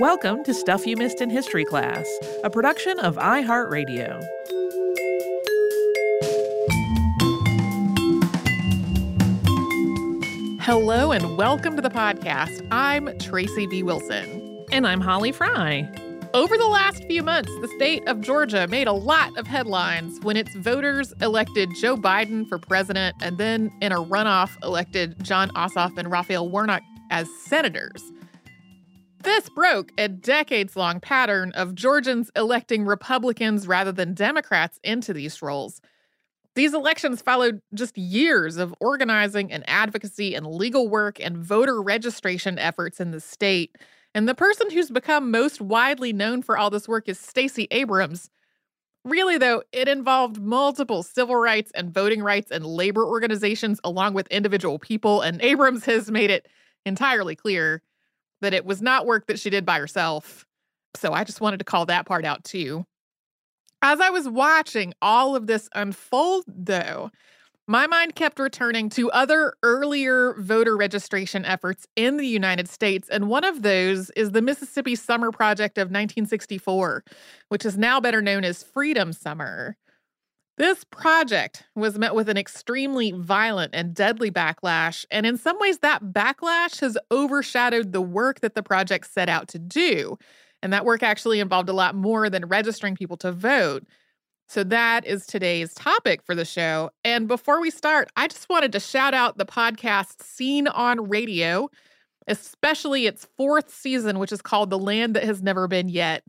Welcome to Stuff You Missed in History Class, a production of iHeartRadio. Hello and welcome to the podcast. I'm Tracy B. Wilson. And I'm Holly Fry. Over the last few months, the state of Georgia made a lot of headlines when its voters elected Joe Biden for president and then in a runoff elected Jon Ossoff and Raphael Warnock as senators. This broke a decades long pattern of Georgians electing Republicans rather than Democrats into these roles. These elections followed just years of organizing and advocacy and legal work and voter registration efforts in the state. And the person who's become most widely known for all this work is Stacey Abrams. Really, though, it involved multiple civil rights and voting rights and labor organizations along with individual people, and Abrams has made it entirely clear that it was not work that she did by herself. So I just wanted to call that part out too. As I was watching all of this unfold, though, my mind kept returning to other earlier voter registration efforts in the United States, and one of those is the Mississippi Summer Project of 1964, which is now better known as Freedom Summer. This project was met with an extremely violent and deadly backlash, and in some ways, that backlash has overshadowed the work that the project set out to do. And that work actually involved a lot more than registering people to vote. So that is today's topic for the show. And before we start, I just wanted to shout out the podcast Scene on Radio, especially its fourth season, which is called The Land That Has Never Been Yet.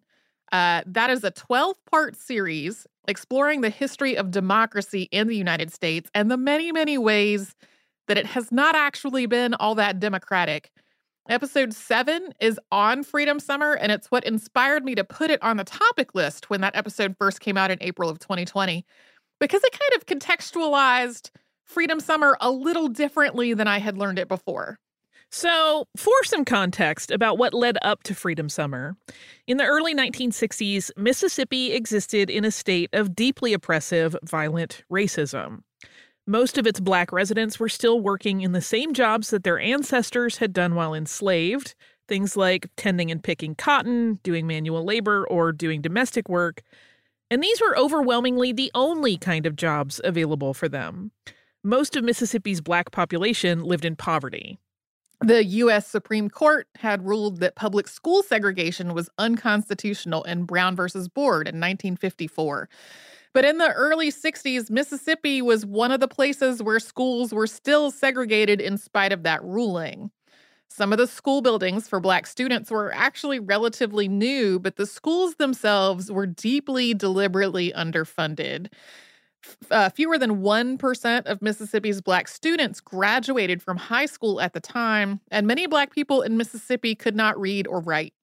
Uh, that is a 12 part series exploring the history of democracy in the United States and the many, many ways that it has not actually been all that democratic. Episode seven is on Freedom Summer, and it's what inspired me to put it on the topic list when that episode first came out in April of 2020, because it kind of contextualized Freedom Summer a little differently than I had learned it before. So, for some context about what led up to Freedom Summer, in the early 1960s, Mississippi existed in a state of deeply oppressive, violent racism. Most of its black residents were still working in the same jobs that their ancestors had done while enslaved, things like tending and picking cotton, doing manual labor, or doing domestic work. And these were overwhelmingly the only kind of jobs available for them. Most of Mississippi's black population lived in poverty. The U.S. Supreme Court had ruled that public school segregation was unconstitutional in Brown versus Board in 1954. But in the early 60s, Mississippi was one of the places where schools were still segregated in spite of that ruling. Some of the school buildings for Black students were actually relatively new, but the schools themselves were deeply, deliberately underfunded uh, fewer than 1% of Mississippi's Black students graduated from high school at the time, and many Black people in Mississippi could not read or write.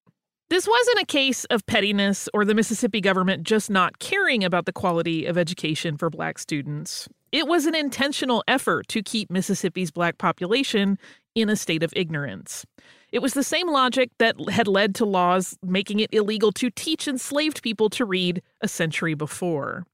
This wasn't a case of pettiness or the Mississippi government just not caring about the quality of education for Black students. It was an intentional effort to keep Mississippi's Black population in a state of ignorance. It was the same logic that had led to laws making it illegal to teach enslaved people to read a century before.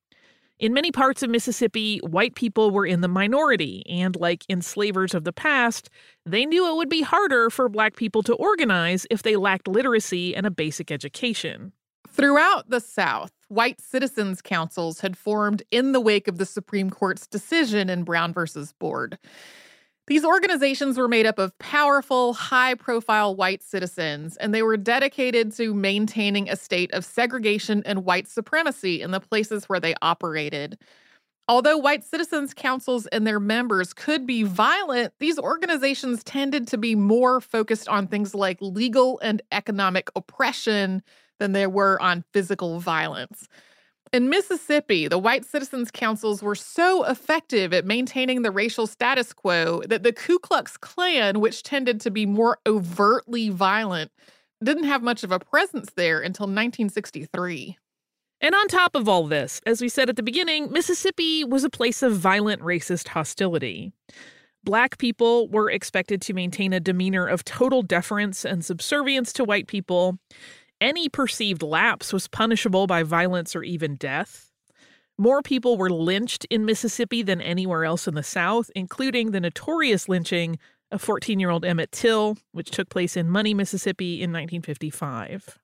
In many parts of Mississippi, white people were in the minority, and like enslavers of the past, they knew it would be harder for black people to organize if they lacked literacy and a basic education. Throughout the South, white citizens' councils had formed in the wake of the Supreme Court's decision in Brown versus Board. These organizations were made up of powerful, high profile white citizens, and they were dedicated to maintaining a state of segregation and white supremacy in the places where they operated. Although white citizens' councils and their members could be violent, these organizations tended to be more focused on things like legal and economic oppression than they were on physical violence. In Mississippi, the white citizens' councils were so effective at maintaining the racial status quo that the Ku Klux Klan, which tended to be more overtly violent, didn't have much of a presence there until 1963. And on top of all this, as we said at the beginning, Mississippi was a place of violent racist hostility. Black people were expected to maintain a demeanor of total deference and subservience to white people any perceived lapse was punishable by violence or even death. More people were lynched in Mississippi than anywhere else in the South, including the notorious lynching of 14 year old Emmett Till, which took place in Money, Mississippi in 1955.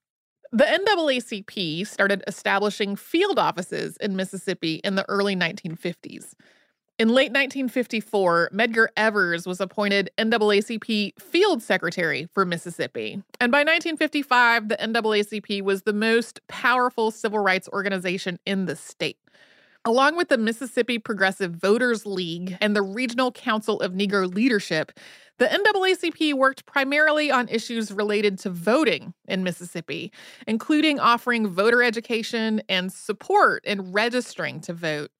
The NAACP started establishing field offices in Mississippi in the early 1950s. In late 1954, Medgar Evers was appointed NAACP Field Secretary for Mississippi. And by 1955, the NAACP was the most powerful civil rights organization in the state. Along with the Mississippi Progressive Voters League and the Regional Council of Negro Leadership, the NAACP worked primarily on issues related to voting in Mississippi, including offering voter education and support in registering to vote.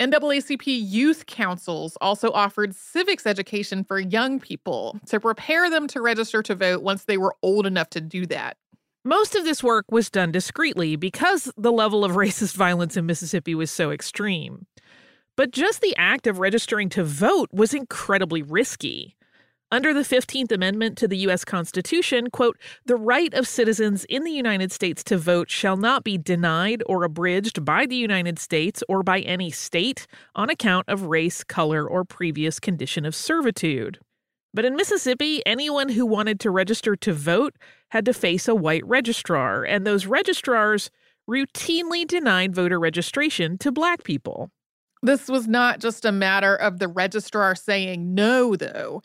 NAACP youth councils also offered civics education for young people to prepare them to register to vote once they were old enough to do that. Most of this work was done discreetly because the level of racist violence in Mississippi was so extreme. But just the act of registering to vote was incredibly risky. Under the 15th Amendment to the U.S. Constitution, quote, the right of citizens in the United States to vote shall not be denied or abridged by the United States or by any state on account of race, color, or previous condition of servitude. But in Mississippi, anyone who wanted to register to vote had to face a white registrar, and those registrars routinely denied voter registration to black people. This was not just a matter of the registrar saying no, though.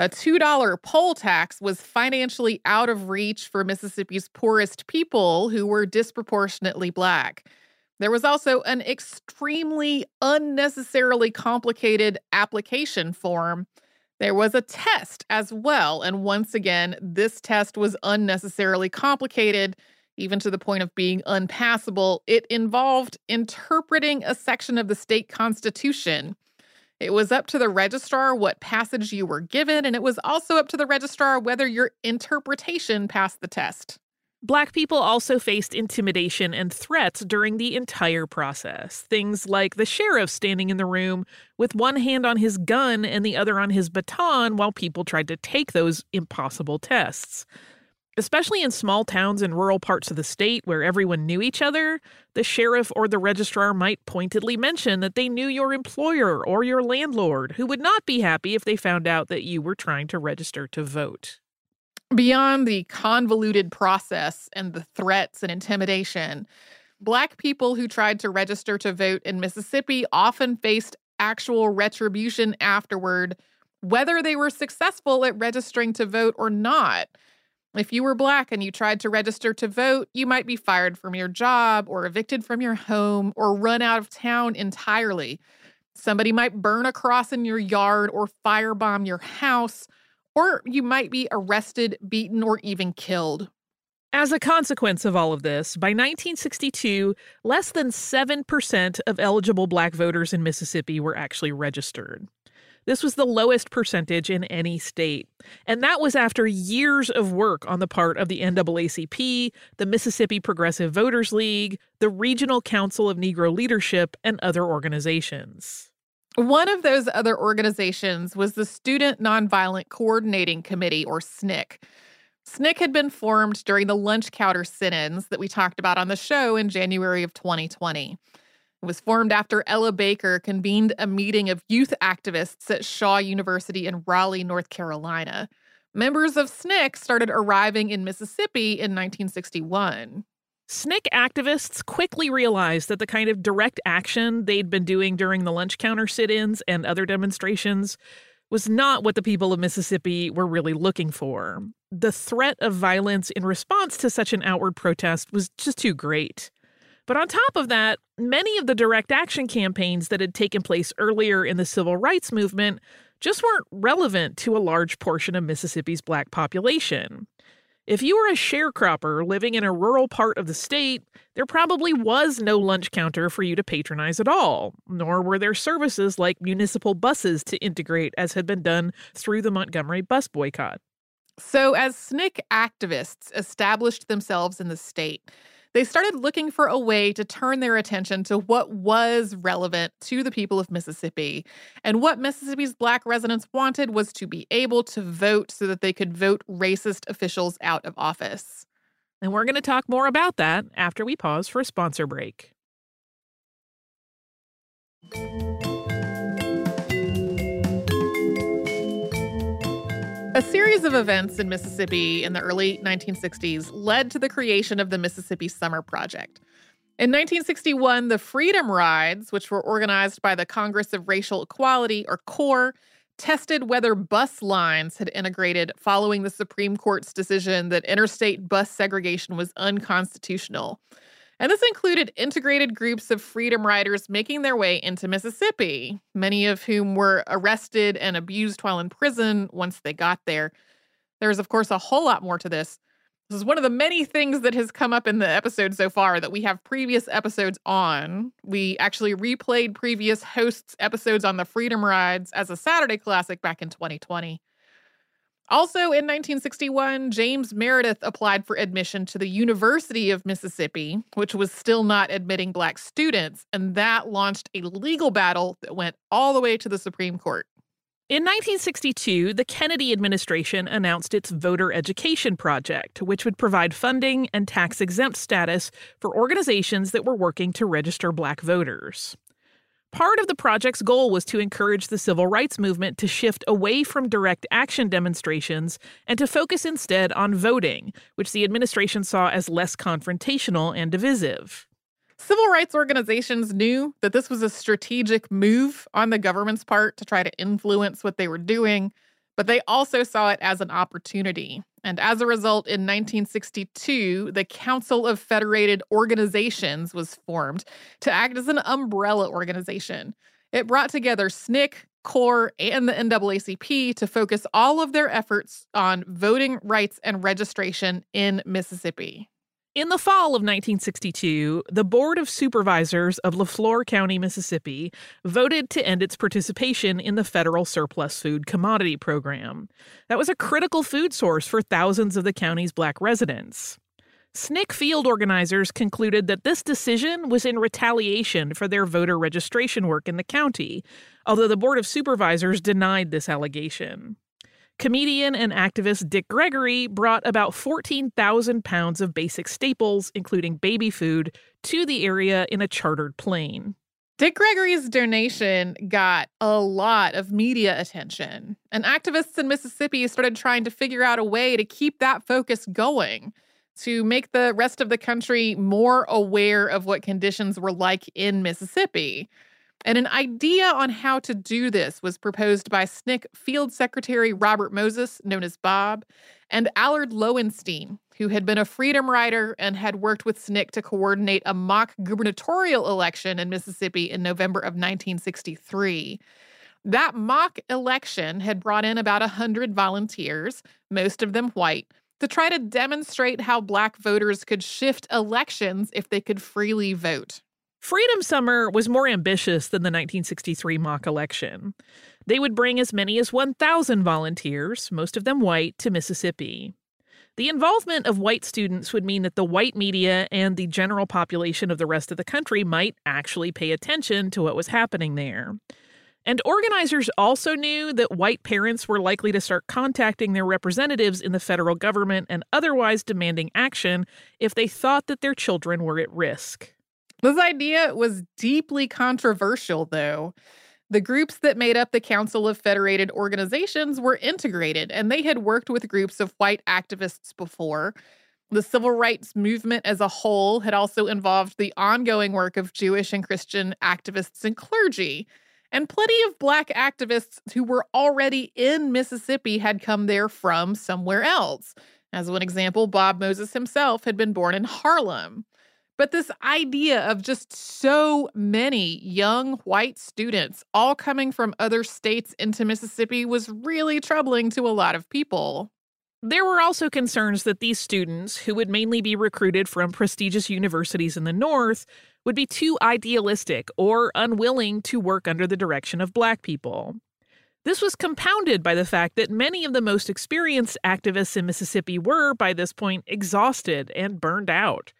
A $2 poll tax was financially out of reach for Mississippi's poorest people who were disproportionately black. There was also an extremely unnecessarily complicated application form. There was a test as well. And once again, this test was unnecessarily complicated, even to the point of being unpassable. It involved interpreting a section of the state constitution it was up to the registrar what passage you were given, and it was also up to the registrar whether your interpretation passed the test. Black people also faced intimidation and threats during the entire process. Things like the sheriff standing in the room with one hand on his gun and the other on his baton while people tried to take those impossible tests. Especially in small towns and rural parts of the state where everyone knew each other, the sheriff or the registrar might pointedly mention that they knew your employer or your landlord, who would not be happy if they found out that you were trying to register to vote. Beyond the convoluted process and the threats and intimidation, Black people who tried to register to vote in Mississippi often faced actual retribution afterward, whether they were successful at registering to vote or not. If you were black and you tried to register to vote, you might be fired from your job or evicted from your home or run out of town entirely. Somebody might burn a cross in your yard or firebomb your house, or you might be arrested, beaten, or even killed. As a consequence of all of this, by 1962, less than 7% of eligible black voters in Mississippi were actually registered. This was the lowest percentage in any state. And that was after years of work on the part of the NAACP, the Mississippi Progressive Voters League, the Regional Council of Negro Leadership, and other organizations. One of those other organizations was the Student Nonviolent Coordinating Committee, or SNCC. SNCC had been formed during the lunch counter sit ins that we talked about on the show in January of 2020. Was formed after Ella Baker convened a meeting of youth activists at Shaw University in Raleigh, North Carolina. Members of SNCC started arriving in Mississippi in 1961. SNCC activists quickly realized that the kind of direct action they'd been doing during the lunch counter sit ins and other demonstrations was not what the people of Mississippi were really looking for. The threat of violence in response to such an outward protest was just too great. But on top of that, many of the direct action campaigns that had taken place earlier in the civil rights movement just weren't relevant to a large portion of Mississippi's black population. If you were a sharecropper living in a rural part of the state, there probably was no lunch counter for you to patronize at all, nor were there services like municipal buses to integrate as had been done through the Montgomery bus boycott. So, as SNCC activists established themselves in the state, they started looking for a way to turn their attention to what was relevant to the people of Mississippi. And what Mississippi's Black residents wanted was to be able to vote so that they could vote racist officials out of office. And we're going to talk more about that after we pause for a sponsor break. A series of events in Mississippi in the early 1960s led to the creation of the Mississippi Summer Project. In 1961, the Freedom Rides, which were organized by the Congress of Racial Equality, or CORE, tested whether bus lines had integrated following the Supreme Court's decision that interstate bus segregation was unconstitutional. And this included integrated groups of freedom riders making their way into Mississippi, many of whom were arrested and abused while in prison once they got there. There's, of course, a whole lot more to this. This is one of the many things that has come up in the episode so far that we have previous episodes on. We actually replayed previous hosts' episodes on the Freedom Rides as a Saturday classic back in 2020. Also in 1961, James Meredith applied for admission to the University of Mississippi, which was still not admitting Black students, and that launched a legal battle that went all the way to the Supreme Court. In 1962, the Kennedy administration announced its Voter Education Project, which would provide funding and tax exempt status for organizations that were working to register black voters. Part of the project's goal was to encourage the civil rights movement to shift away from direct action demonstrations and to focus instead on voting, which the administration saw as less confrontational and divisive. Civil rights organizations knew that this was a strategic move on the government's part to try to influence what they were doing, but they also saw it as an opportunity. And as a result, in 1962, the Council of Federated Organizations was formed to act as an umbrella organization. It brought together SNCC, CORE, and the NAACP to focus all of their efforts on voting rights and registration in Mississippi. In the fall of 1962, the Board of Supervisors of Leflore County, Mississippi, voted to end its participation in the federal surplus food commodity program. That was a critical food source for thousands of the county's black residents. SNCC field organizers concluded that this decision was in retaliation for their voter registration work in the county, although the Board of Supervisors denied this allegation. Comedian and activist Dick Gregory brought about 14,000 pounds of basic staples, including baby food, to the area in a chartered plane. Dick Gregory's donation got a lot of media attention, and activists in Mississippi started trying to figure out a way to keep that focus going, to make the rest of the country more aware of what conditions were like in Mississippi. And an idea on how to do this was proposed by SNCC Field Secretary Robert Moses, known as Bob, and Allard Lowenstein, who had been a freedom rider and had worked with SNCC to coordinate a mock gubernatorial election in Mississippi in November of 1963. That mock election had brought in about 100 volunteers, most of them white, to try to demonstrate how black voters could shift elections if they could freely vote. Freedom Summer was more ambitious than the 1963 mock election. They would bring as many as 1,000 volunteers, most of them white, to Mississippi. The involvement of white students would mean that the white media and the general population of the rest of the country might actually pay attention to what was happening there. And organizers also knew that white parents were likely to start contacting their representatives in the federal government and otherwise demanding action if they thought that their children were at risk. This idea was deeply controversial, though. The groups that made up the Council of Federated Organizations were integrated, and they had worked with groups of white activists before. The civil rights movement as a whole had also involved the ongoing work of Jewish and Christian activists and clergy. And plenty of black activists who were already in Mississippi had come there from somewhere else. As one example, Bob Moses himself had been born in Harlem. But this idea of just so many young white students all coming from other states into Mississippi was really troubling to a lot of people. There were also concerns that these students, who would mainly be recruited from prestigious universities in the North, would be too idealistic or unwilling to work under the direction of black people. This was compounded by the fact that many of the most experienced activists in Mississippi were, by this point, exhausted and burned out.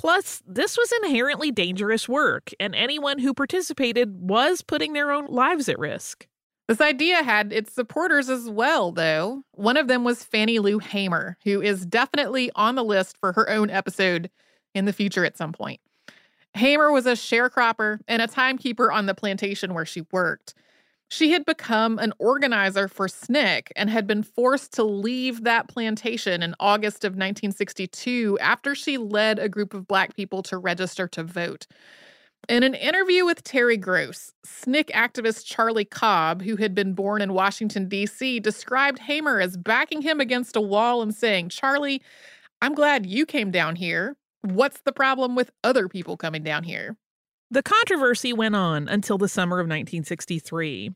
Plus, this was inherently dangerous work, and anyone who participated was putting their own lives at risk. This idea had its supporters as well, though. One of them was Fannie Lou Hamer, who is definitely on the list for her own episode in the future at some point. Hamer was a sharecropper and a timekeeper on the plantation where she worked. She had become an organizer for SNCC and had been forced to leave that plantation in August of 1962 after she led a group of Black people to register to vote. In an interview with Terry Gross, SNCC activist Charlie Cobb, who had been born in Washington, D.C., described Hamer as backing him against a wall and saying, Charlie, I'm glad you came down here. What's the problem with other people coming down here? The controversy went on until the summer of 1963.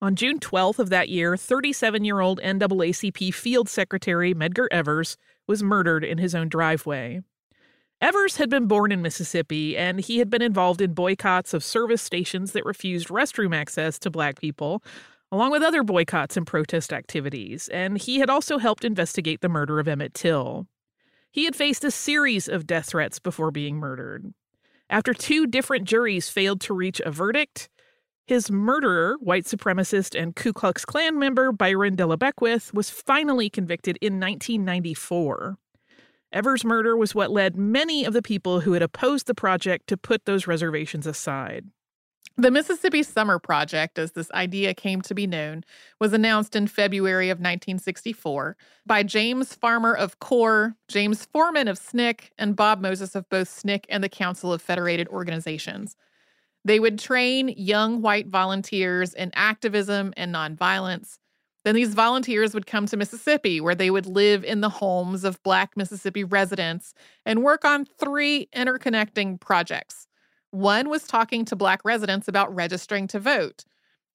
On June 12th of that year, 37 year old NAACP Field Secretary Medgar Evers was murdered in his own driveway. Evers had been born in Mississippi, and he had been involved in boycotts of service stations that refused restroom access to black people, along with other boycotts and protest activities, and he had also helped investigate the murder of Emmett Till. He had faced a series of death threats before being murdered. After two different juries failed to reach a verdict, his murderer, white supremacist and Ku Klux Klan member Byron De La Beckwith, was finally convicted in 1994. Evers' murder was what led many of the people who had opposed the project to put those reservations aside. The Mississippi Summer Project, as this idea came to be known, was announced in February of 1964 by James Farmer of CORE, James Forman of SNCC, and Bob Moses of both SNCC and the Council of Federated Organizations. They would train young white volunteers in activism and nonviolence. Then these volunteers would come to Mississippi, where they would live in the homes of Black Mississippi residents and work on three interconnecting projects. One was talking to Black residents about registering to vote.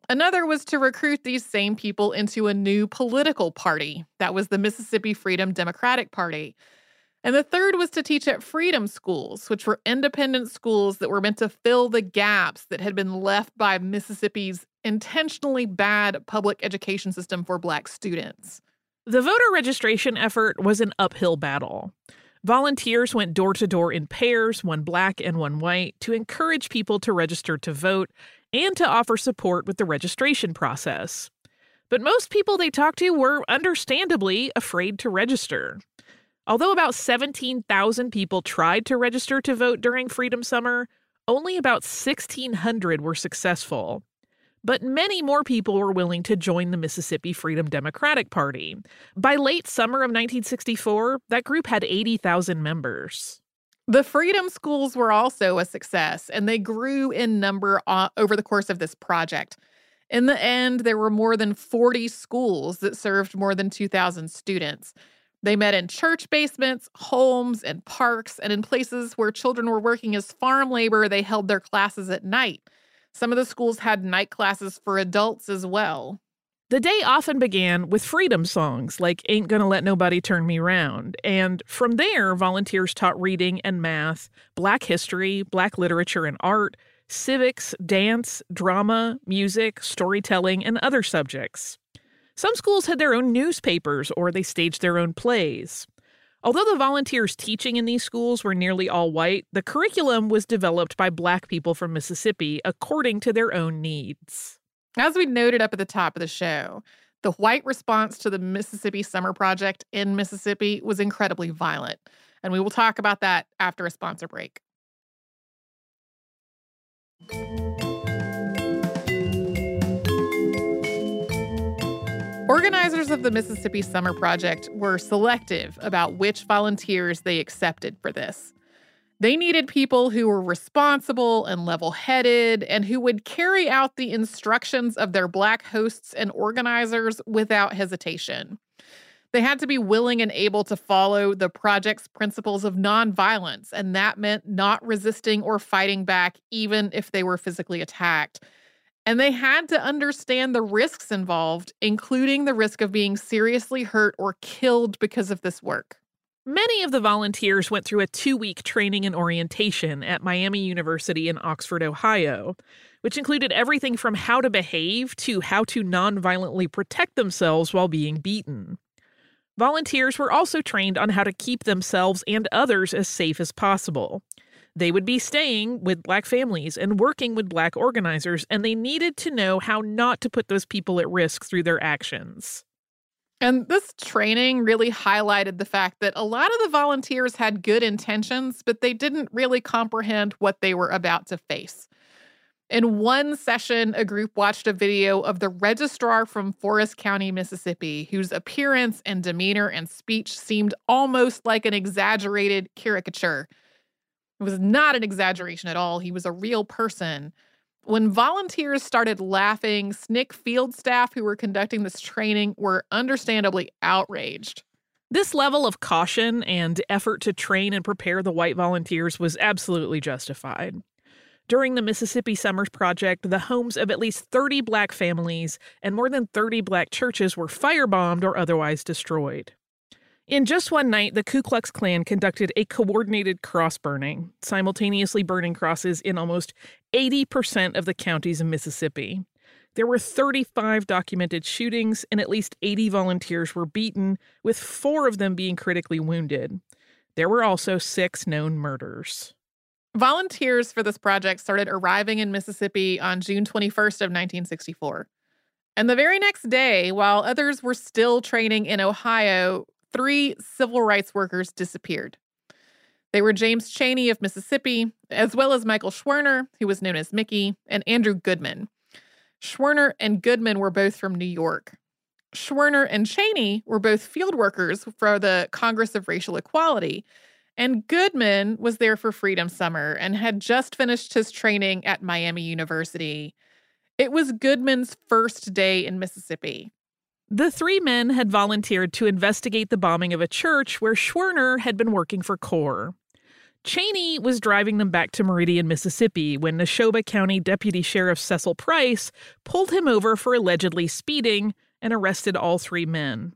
Another was to recruit these same people into a new political party that was the Mississippi Freedom Democratic Party. And the third was to teach at freedom schools, which were independent schools that were meant to fill the gaps that had been left by Mississippi's intentionally bad public education system for Black students. The voter registration effort was an uphill battle. Volunteers went door to door in pairs, one black and one white, to encourage people to register to vote and to offer support with the registration process. But most people they talked to were understandably afraid to register. Although about 17,000 people tried to register to vote during Freedom Summer, only about 1,600 were successful. But many more people were willing to join the Mississippi Freedom Democratic Party. By late summer of 1964, that group had 80,000 members. The Freedom Schools were also a success, and they grew in number uh, over the course of this project. In the end, there were more than 40 schools that served more than 2,000 students. They met in church basements, homes, and parks, and in places where children were working as farm labor, they held their classes at night. Some of the schools had night classes for adults as well. The day often began with freedom songs like Ain't Gonna Let Nobody Turn Me Round. And from there, volunteers taught reading and math, black history, black literature and art, civics, dance, drama, music, storytelling, and other subjects. Some schools had their own newspapers or they staged their own plays. Although the volunteers teaching in these schools were nearly all white, the curriculum was developed by black people from Mississippi according to their own needs. As we noted up at the top of the show, the white response to the Mississippi Summer Project in Mississippi was incredibly violent. And we will talk about that after a sponsor break. Organizers of the Mississippi Summer Project were selective about which volunteers they accepted for this. They needed people who were responsible and level headed and who would carry out the instructions of their Black hosts and organizers without hesitation. They had to be willing and able to follow the project's principles of nonviolence, and that meant not resisting or fighting back, even if they were physically attacked. And they had to understand the risks involved, including the risk of being seriously hurt or killed because of this work. Many of the volunteers went through a two week training and orientation at Miami University in Oxford, Ohio, which included everything from how to behave to how to nonviolently protect themselves while being beaten. Volunteers were also trained on how to keep themselves and others as safe as possible. They would be staying with Black families and working with Black organizers, and they needed to know how not to put those people at risk through their actions. And this training really highlighted the fact that a lot of the volunteers had good intentions, but they didn't really comprehend what they were about to face. In one session, a group watched a video of the registrar from Forrest County, Mississippi, whose appearance and demeanor and speech seemed almost like an exaggerated caricature. It was not an exaggeration at all. He was a real person. When volunteers started laughing, SNCC field staff who were conducting this training were understandably outraged. This level of caution and effort to train and prepare the white volunteers was absolutely justified. During the Mississippi Summers Project, the homes of at least 30 black families and more than 30 black churches were firebombed or otherwise destroyed. In just one night, the Ku Klux Klan conducted a coordinated cross burning, simultaneously burning crosses in almost 80% of the counties in Mississippi. There were 35 documented shootings, and at least 80 volunteers were beaten, with four of them being critically wounded. There were also six known murders. Volunteers for this project started arriving in Mississippi on June 21st of 1964. And the very next day, while others were still training in Ohio, three civil rights workers disappeared. They were James Chaney of Mississippi, as well as Michael Schwerner, who was known as Mickey, and Andrew Goodman. Schwerner and Goodman were both from New York. Schwerner and Chaney were both field workers for the Congress of Racial Equality, and Goodman was there for Freedom Summer and had just finished his training at Miami University. It was Goodman's first day in Mississippi. The three men had volunteered to investigate the bombing of a church where Schwerner had been working for CORE. Chaney was driving them back to Meridian, Mississippi, when Neshoba County Deputy Sheriff Cecil Price pulled him over for allegedly speeding and arrested all three men.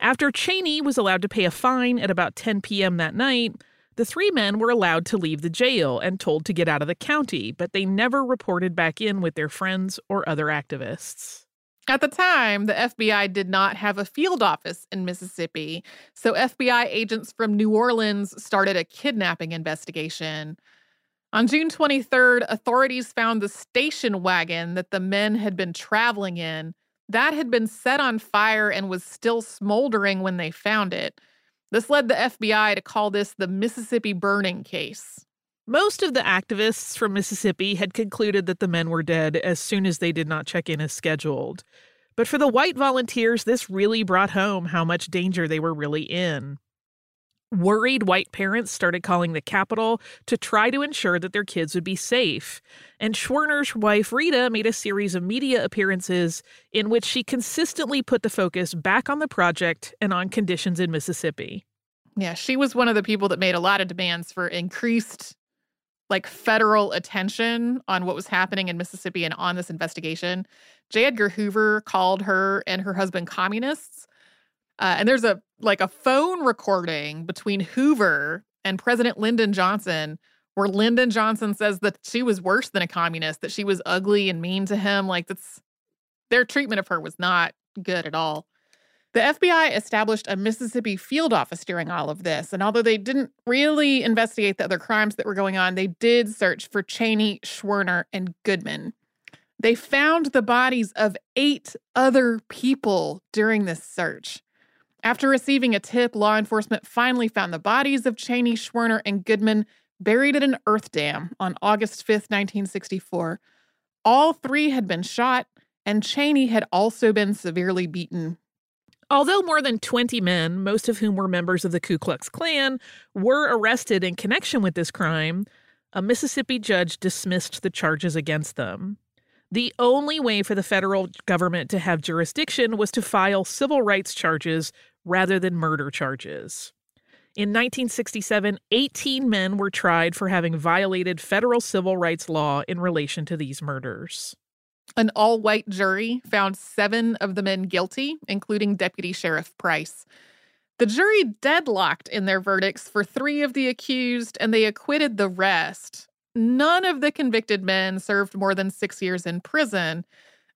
After Chaney was allowed to pay a fine at about 10 p.m. that night, the three men were allowed to leave the jail and told to get out of the county, but they never reported back in with their friends or other activists. At the time, the FBI did not have a field office in Mississippi, so FBI agents from New Orleans started a kidnapping investigation. On June 23rd, authorities found the station wagon that the men had been traveling in. That had been set on fire and was still smoldering when they found it. This led the FBI to call this the Mississippi burning case. Most of the activists from Mississippi had concluded that the men were dead as soon as they did not check in as scheduled. But for the white volunteers, this really brought home how much danger they were really in. Worried white parents started calling the Capitol to try to ensure that their kids would be safe. And Schwerner's wife, Rita, made a series of media appearances in which she consistently put the focus back on the project and on conditions in Mississippi. Yeah, she was one of the people that made a lot of demands for increased like federal attention on what was happening in Mississippi and on this investigation. J. Edgar Hoover called her and her husband communists. Uh, and there's a like a phone recording between Hoover and President Lyndon Johnson where Lyndon Johnson says that she was worse than a communist, that she was ugly and mean to him. Like that's their treatment of her was not good at all. The FBI established a Mississippi field office during all of this. And although they didn't really investigate the other crimes that were going on, they did search for Chaney, Schwerner, and Goodman. They found the bodies of eight other people during this search. After receiving a tip, law enforcement finally found the bodies of Chaney, Schwerner, and Goodman buried in an earth dam on August 5th, 1964. All three had been shot, and Chaney had also been severely beaten Although more than 20 men, most of whom were members of the Ku Klux Klan, were arrested in connection with this crime, a Mississippi judge dismissed the charges against them. The only way for the federal government to have jurisdiction was to file civil rights charges rather than murder charges. In 1967, 18 men were tried for having violated federal civil rights law in relation to these murders. An all white jury found seven of the men guilty, including Deputy Sheriff Price. The jury deadlocked in their verdicts for three of the accused, and they acquitted the rest. None of the convicted men served more than six years in prison.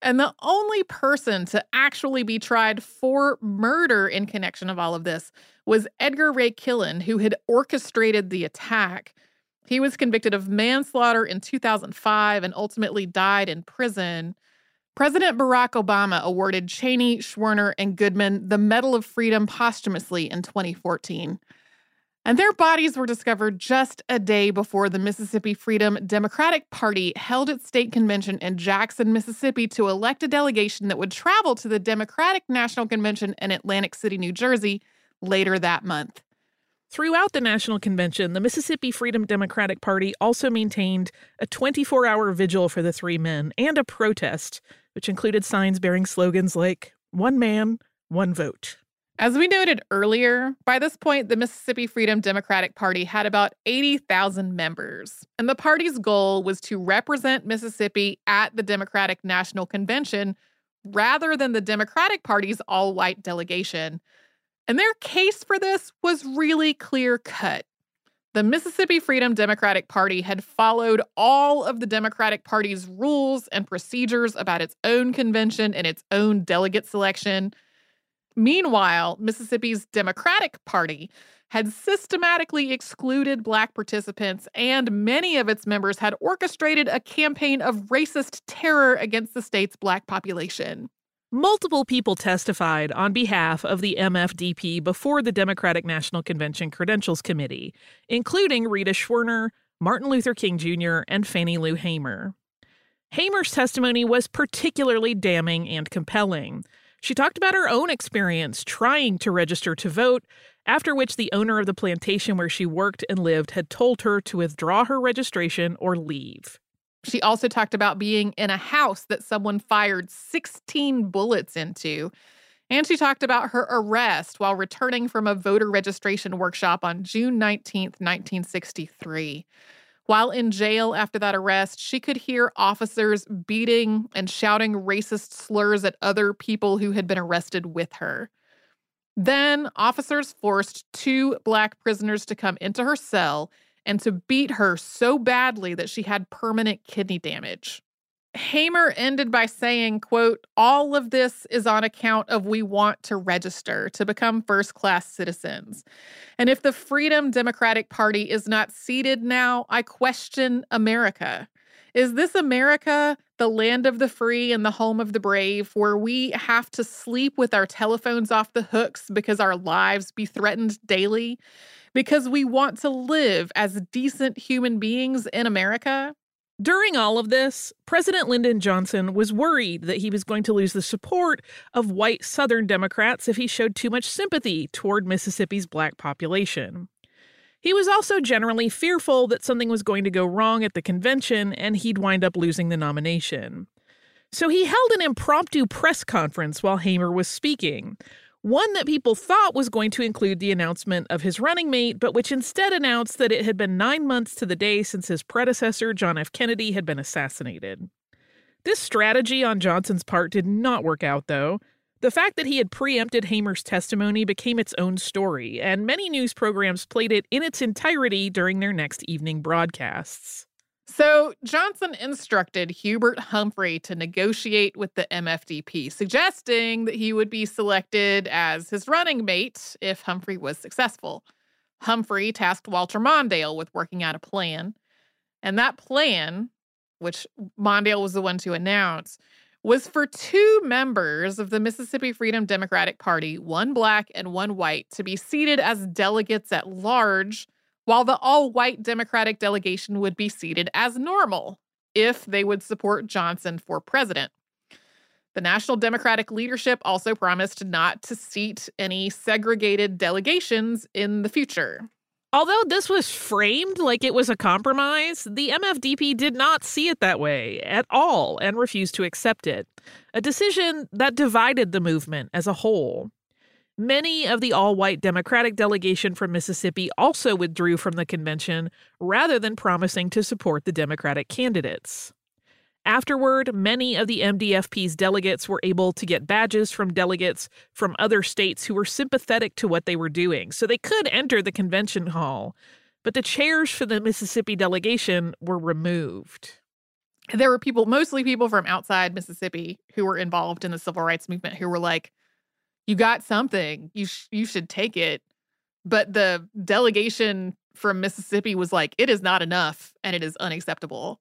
And the only person to actually be tried for murder in connection of all of this was Edgar Ray Killen, who had orchestrated the attack. He was convicted of manslaughter in 2005 and ultimately died in prison. President Barack Obama awarded Chaney, Schwerner, and Goodman the Medal of Freedom posthumously in 2014. And their bodies were discovered just a day before the Mississippi Freedom Democratic Party held its state convention in Jackson, Mississippi to elect a delegation that would travel to the Democratic National Convention in Atlantic City, New Jersey later that month. Throughout the National Convention, the Mississippi Freedom Democratic Party also maintained a 24 hour vigil for the three men and a protest, which included signs bearing slogans like One Man, One Vote. As we noted earlier, by this point, the Mississippi Freedom Democratic Party had about 80,000 members, and the party's goal was to represent Mississippi at the Democratic National Convention rather than the Democratic Party's all white delegation. And their case for this was really clear cut. The Mississippi Freedom Democratic Party had followed all of the Democratic Party's rules and procedures about its own convention and its own delegate selection. Meanwhile, Mississippi's Democratic Party had systematically excluded Black participants, and many of its members had orchestrated a campaign of racist terror against the state's Black population. Multiple people testified on behalf of the MFDP before the Democratic National Convention Credentials Committee, including Rita Schwerner, Martin Luther King Jr., and Fannie Lou Hamer. Hamer's testimony was particularly damning and compelling. She talked about her own experience trying to register to vote, after which the owner of the plantation where she worked and lived had told her to withdraw her registration or leave. She also talked about being in a house that someone fired 16 bullets into. And she talked about her arrest while returning from a voter registration workshop on June 19, 1963. While in jail after that arrest, she could hear officers beating and shouting racist slurs at other people who had been arrested with her. Then, officers forced two black prisoners to come into her cell and to beat her so badly that she had permanent kidney damage. Hamer ended by saying, quote, all of this is on account of we want to register to become first class citizens. And if the Freedom Democratic Party is not seated now, I question America. Is this America, the land of the free and the home of the brave, where we have to sleep with our telephones off the hooks because our lives be threatened daily? Because we want to live as decent human beings in America? During all of this, President Lyndon Johnson was worried that he was going to lose the support of white Southern Democrats if he showed too much sympathy toward Mississippi's black population. He was also generally fearful that something was going to go wrong at the convention and he'd wind up losing the nomination. So he held an impromptu press conference while Hamer was speaking, one that people thought was going to include the announcement of his running mate, but which instead announced that it had been nine months to the day since his predecessor, John F. Kennedy, had been assassinated. This strategy on Johnson's part did not work out, though. The fact that he had preempted Hamer's testimony became its own story, and many news programs played it in its entirety during their next evening broadcasts. So Johnson instructed Hubert Humphrey to negotiate with the MFDP, suggesting that he would be selected as his running mate if Humphrey was successful. Humphrey tasked Walter Mondale with working out a plan. And that plan, which Mondale was the one to announce, was for two members of the Mississippi Freedom Democratic Party, one black and one white, to be seated as delegates at large while the all white Democratic delegation would be seated as normal if they would support Johnson for president. The National Democratic leadership also promised not to seat any segregated delegations in the future. Although this was framed like it was a compromise, the MFDP did not see it that way at all and refused to accept it, a decision that divided the movement as a whole. Many of the all white Democratic delegation from Mississippi also withdrew from the convention rather than promising to support the Democratic candidates. Afterward, many of the MDFP's delegates were able to get badges from delegates from other states who were sympathetic to what they were doing, so they could enter the convention hall. But the chairs for the Mississippi delegation were removed. There were people, mostly people from outside Mississippi, who were involved in the civil rights movement who were like, you got something. You sh- you should take it. But the delegation from Mississippi was like, it is not enough and it is unacceptable.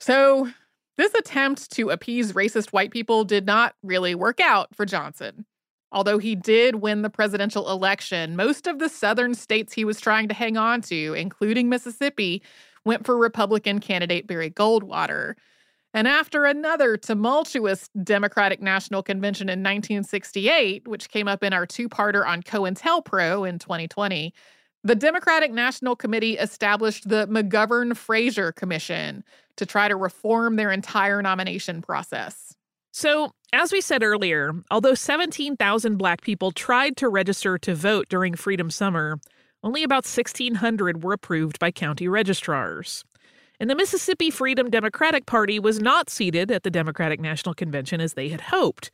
So, this attempt to appease racist white people did not really work out for Johnson. Although he did win the presidential election, most of the southern states he was trying to hang on to, including Mississippi, went for Republican candidate Barry Goldwater. And after another tumultuous Democratic National Convention in 1968, which came up in our two parter on COINTELPRO in 2020, the Democratic National Committee established the McGovern Fraser Commission to try to reform their entire nomination process. So, as we said earlier, although 17,000 black people tried to register to vote during Freedom Summer, only about 1,600 were approved by county registrars. And the Mississippi Freedom Democratic Party was not seated at the Democratic National Convention as they had hoped,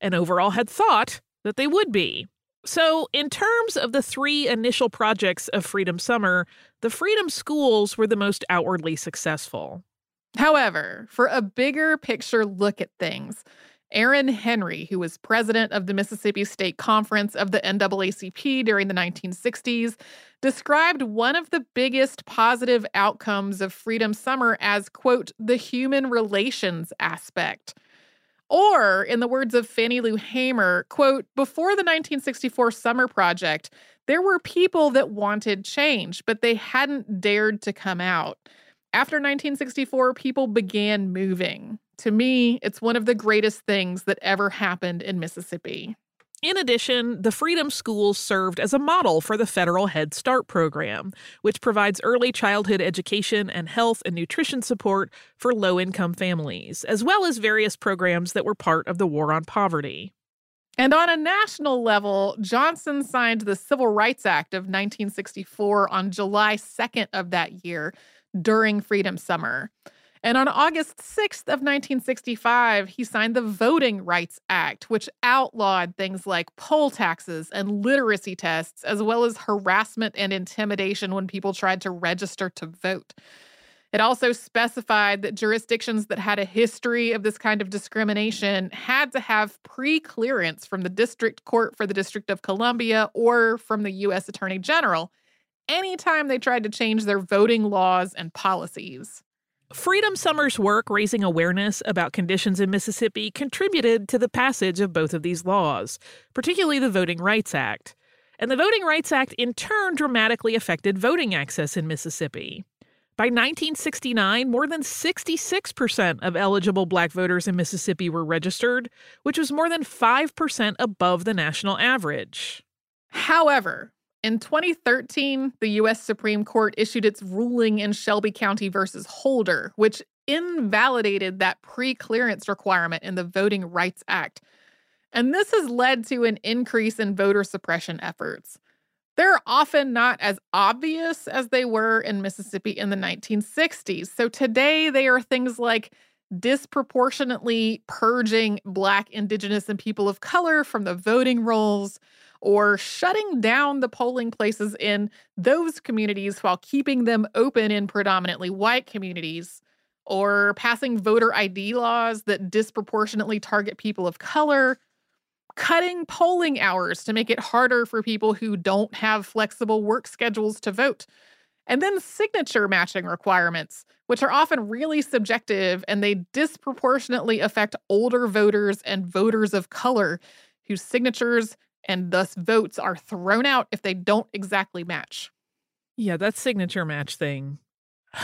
and overall had thought that they would be. So, in terms of the three initial projects of Freedom Summer, the Freedom Schools were the most outwardly successful. However, for a bigger picture look at things, Aaron Henry, who was president of the Mississippi State Conference of the NAACP during the 1960s, described one of the biggest positive outcomes of Freedom Summer as, quote, the human relations aspect. Or, in the words of Fannie Lou Hamer, quote, before the 1964 Summer Project, there were people that wanted change, but they hadn't dared to come out. After 1964, people began moving. To me, it's one of the greatest things that ever happened in Mississippi. In addition, the Freedom Schools served as a model for the federal Head Start program, which provides early childhood education and health and nutrition support for low income families, as well as various programs that were part of the War on Poverty. And on a national level, Johnson signed the Civil Rights Act of 1964 on July 2nd of that year during Freedom Summer. And on August 6th of 1965, he signed the Voting Rights Act, which outlawed things like poll taxes and literacy tests, as well as harassment and intimidation when people tried to register to vote. It also specified that jurisdictions that had a history of this kind of discrimination had to have pre clearance from the District Court for the District of Columbia or from the U.S. Attorney General anytime they tried to change their voting laws and policies. Freedom Summer's work raising awareness about conditions in Mississippi contributed to the passage of both of these laws, particularly the Voting Rights Act. And the Voting Rights Act in turn dramatically affected voting access in Mississippi. By 1969, more than 66% of eligible black voters in Mississippi were registered, which was more than 5% above the national average. However, in 2013, the U.S. Supreme Court issued its ruling in Shelby County versus Holder, which invalidated that pre clearance requirement in the Voting Rights Act. And this has led to an increase in voter suppression efforts. They're often not as obvious as they were in Mississippi in the 1960s. So today they are things like disproportionately purging Black, Indigenous, and people of color from the voting rolls or shutting down the polling places in those communities while keeping them open in predominantly white communities, or passing voter ID laws that disproportionately target people of color, cutting polling hours to make it harder for people who don't have flexible work schedules to vote. And then signature matching requirements, which are often really subjective and they disproportionately affect older voters and voters of color whose signatures and thus votes are thrown out if they don't exactly match. Yeah, that signature match thing.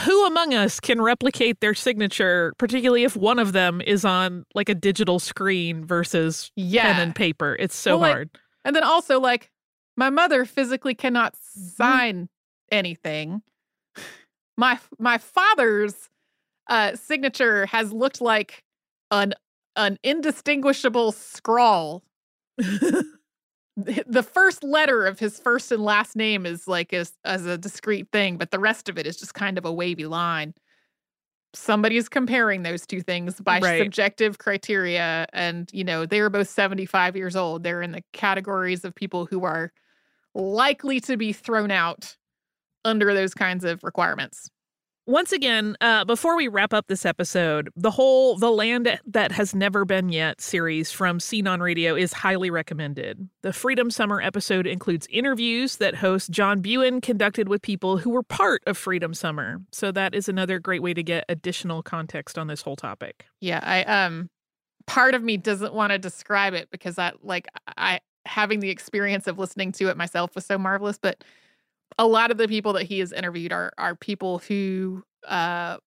Who among us can replicate their signature, particularly if one of them is on like a digital screen versus yeah. pen and paper? It's so well, hard. Like, and then also, like, my mother physically cannot mm-hmm. sign anything. My my father's uh, signature has looked like an an indistinguishable scrawl the first letter of his first and last name is like as, as a discrete thing, but the rest of it is just kind of a wavy line. Somebody's comparing those two things by right. subjective criteria. And, you know, they are both 75 years old. They're in the categories of people who are likely to be thrown out under those kinds of requirements once again, uh, before we wrap up this episode, the whole The Land That Has Never Been Yet series from Scene on Radio is highly recommended. The Freedom Summer episode includes interviews that host John Biewen conducted with people who were part of Freedom Summer. So that is another great way to get additional context on this whole topic. Yeah, I um part of me doesn't want to describe it because I like I having the experience of listening to it myself was so marvelous. But a lot of the people that he has interviewed are are people who uh,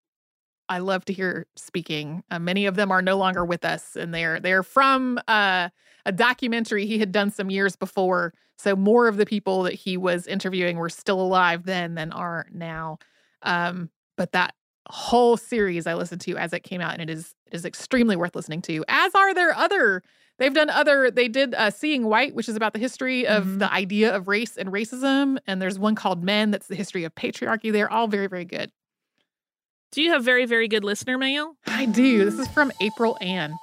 I love to hear speaking. Uh, many of them are no longer with us, and they're they're from uh, a documentary he had done some years before. So more of the people that he was interviewing were still alive then than are now. Um, but that whole series I listened to as it came out, and it is it is extremely worth listening to. As are their other. They've done other. They did uh, "Seeing White," which is about the history of Mhm. the idea of race and racism, and there's one called "Men" that's the history of patriarchy. They're all very very good. Do you have very, very good listener mail? I do. This is from April Ann.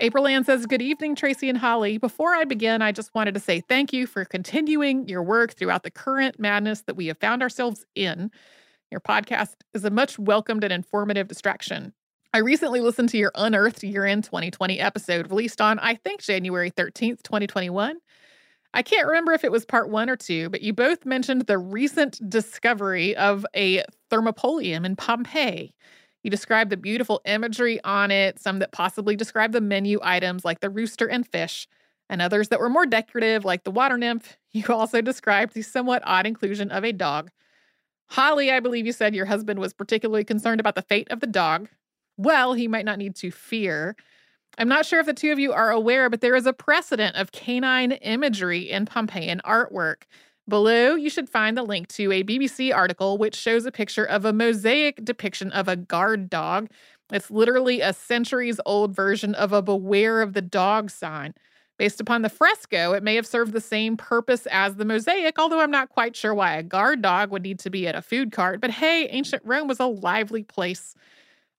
April Ann says, Good evening, Tracy and Holly. Before I begin, I just wanted to say thank you for continuing your work throughout the current madness that we have found ourselves in. Your podcast is a much welcomed and informative distraction. I recently listened to your Unearthed Year End 2020 episode released on, I think, January 13th, 2021. I can't remember if it was part one or two, but you both mentioned the recent discovery of a thermopolium in Pompeii. You described the beautiful imagery on it, some that possibly describe the menu items like the rooster and fish, and others that were more decorative like the water nymph. You also described the somewhat odd inclusion of a dog. Holly, I believe you said your husband was particularly concerned about the fate of the dog. Well, he might not need to fear. I'm not sure if the two of you are aware, but there is a precedent of canine imagery in Pompeian artwork. Below, you should find the link to a BBC article which shows a picture of a mosaic depiction of a guard dog. It's literally a centuries old version of a Beware of the Dog sign. Based upon the fresco, it may have served the same purpose as the mosaic, although I'm not quite sure why a guard dog would need to be at a food cart. But hey, ancient Rome was a lively place.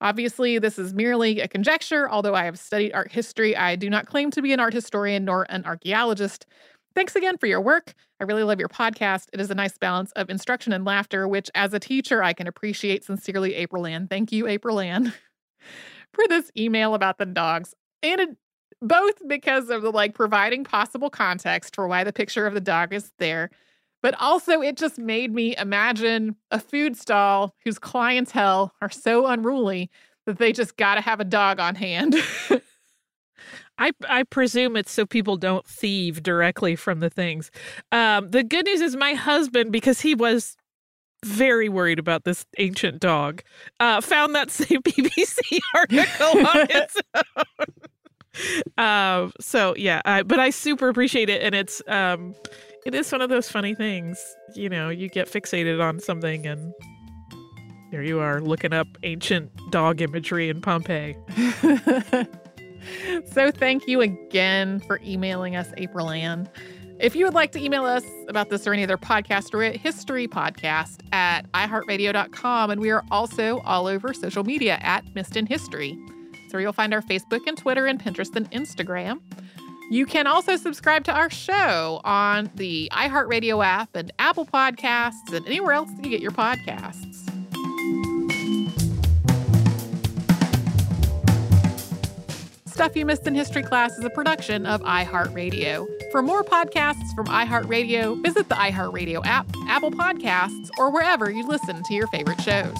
Obviously, this is merely a conjecture. Although I have studied art history, I do not claim to be an art historian nor an archaeologist. Thanks again for your work. I really love your podcast. It is a nice balance of instruction and laughter, which as a teacher, I can appreciate sincerely, April Ann. Thank you, April Ann, for this email about the dogs. And it, both because of the like providing possible context for why the picture of the dog is there, but also it just made me imagine a food stall whose clientele are so unruly that they just got to have a dog on hand. I I presume it's so people don't thieve directly from the things. Um, the good news is my husband, because he was very worried about this ancient dog, uh, found that same BBC article on its own. um, so yeah, I, but I super appreciate it, and it's um, it is one of those funny things. You know, you get fixated on something, and there you are looking up ancient dog imagery in Pompeii. so thank you again for emailing us, April Ann. If you would like to email us about this or any other podcast, we're at historypodcast at iheartradio.com. And we are also all over social media at Missed in History. So you'll find our Facebook and Twitter and Pinterest and Instagram. You can also subscribe to our show on the iHeartRadio app and Apple Podcasts and anywhere else that you get your podcasts. Stuff You Missed in History Class is a production of iHeartRadio. For more podcasts from iHeartRadio, visit the iHeartRadio app, Apple Podcasts, or wherever you listen to your favorite shows.